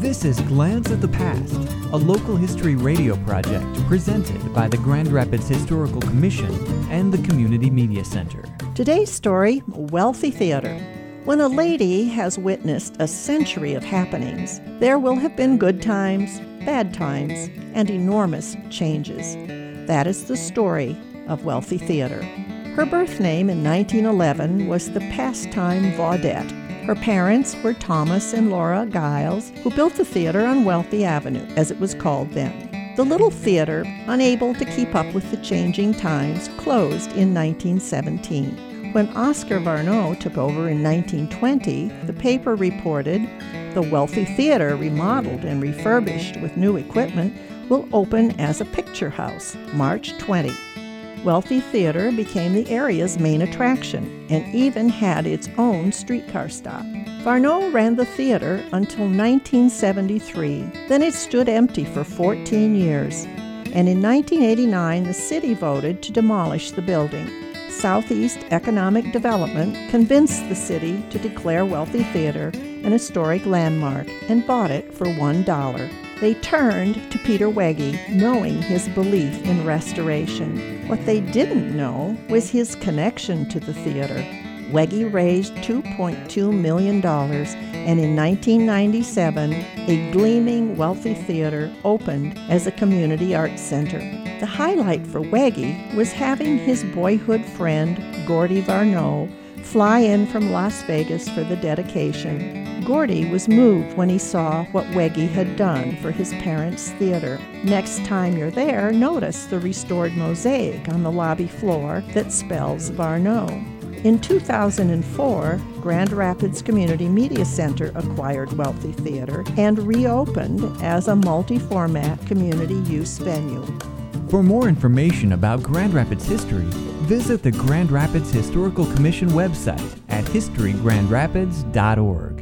This is Glance at the Past, a local history radio project presented by the Grand Rapids Historical Commission and the Community Media Center. Today's story Wealthy Theater. When a lady has witnessed a century of happenings, there will have been good times, bad times, and enormous changes. That is the story of Wealthy Theater. Her birth name in 1911 was the Pastime Vaudette her parents were Thomas and Laura Giles, who built the theater on Wealthy Avenue, as it was called then. The little theater, unable to keep up with the changing times, closed in 1917. When Oscar Varno took over in 1920, the paper reported the Wealthy Theater, remodeled and refurbished with new equipment, will open as a picture house March 20. Wealthy Theater became the area's main attraction and even had its own streetcar stop. Varno ran the theater until 1973, then it stood empty for 14 years. And in 1989, the city voted to demolish the building. Southeast Economic Development convinced the city to declare Wealthy Theater an historic landmark and bought it for $1. They turned to Peter Wege, knowing his belief in restoration. What they didn't know was his connection to the theater. Wege raised $2.2 million, and in 1997, a gleaming, wealthy theater opened as a community arts center. The highlight for Wege was having his boyhood friend, Gordy Varno, fly in from Las Vegas for the dedication. Gordy was moved when he saw what Wege had done for his parents' theater. Next time you're there, notice the restored mosaic on the lobby floor that spells Varno. In 2004, Grand Rapids Community Media Center acquired Wealthy Theater and reopened as a multi format community use venue. For more information about Grand Rapids history, visit the Grand Rapids Historical Commission website at historygrandrapids.org.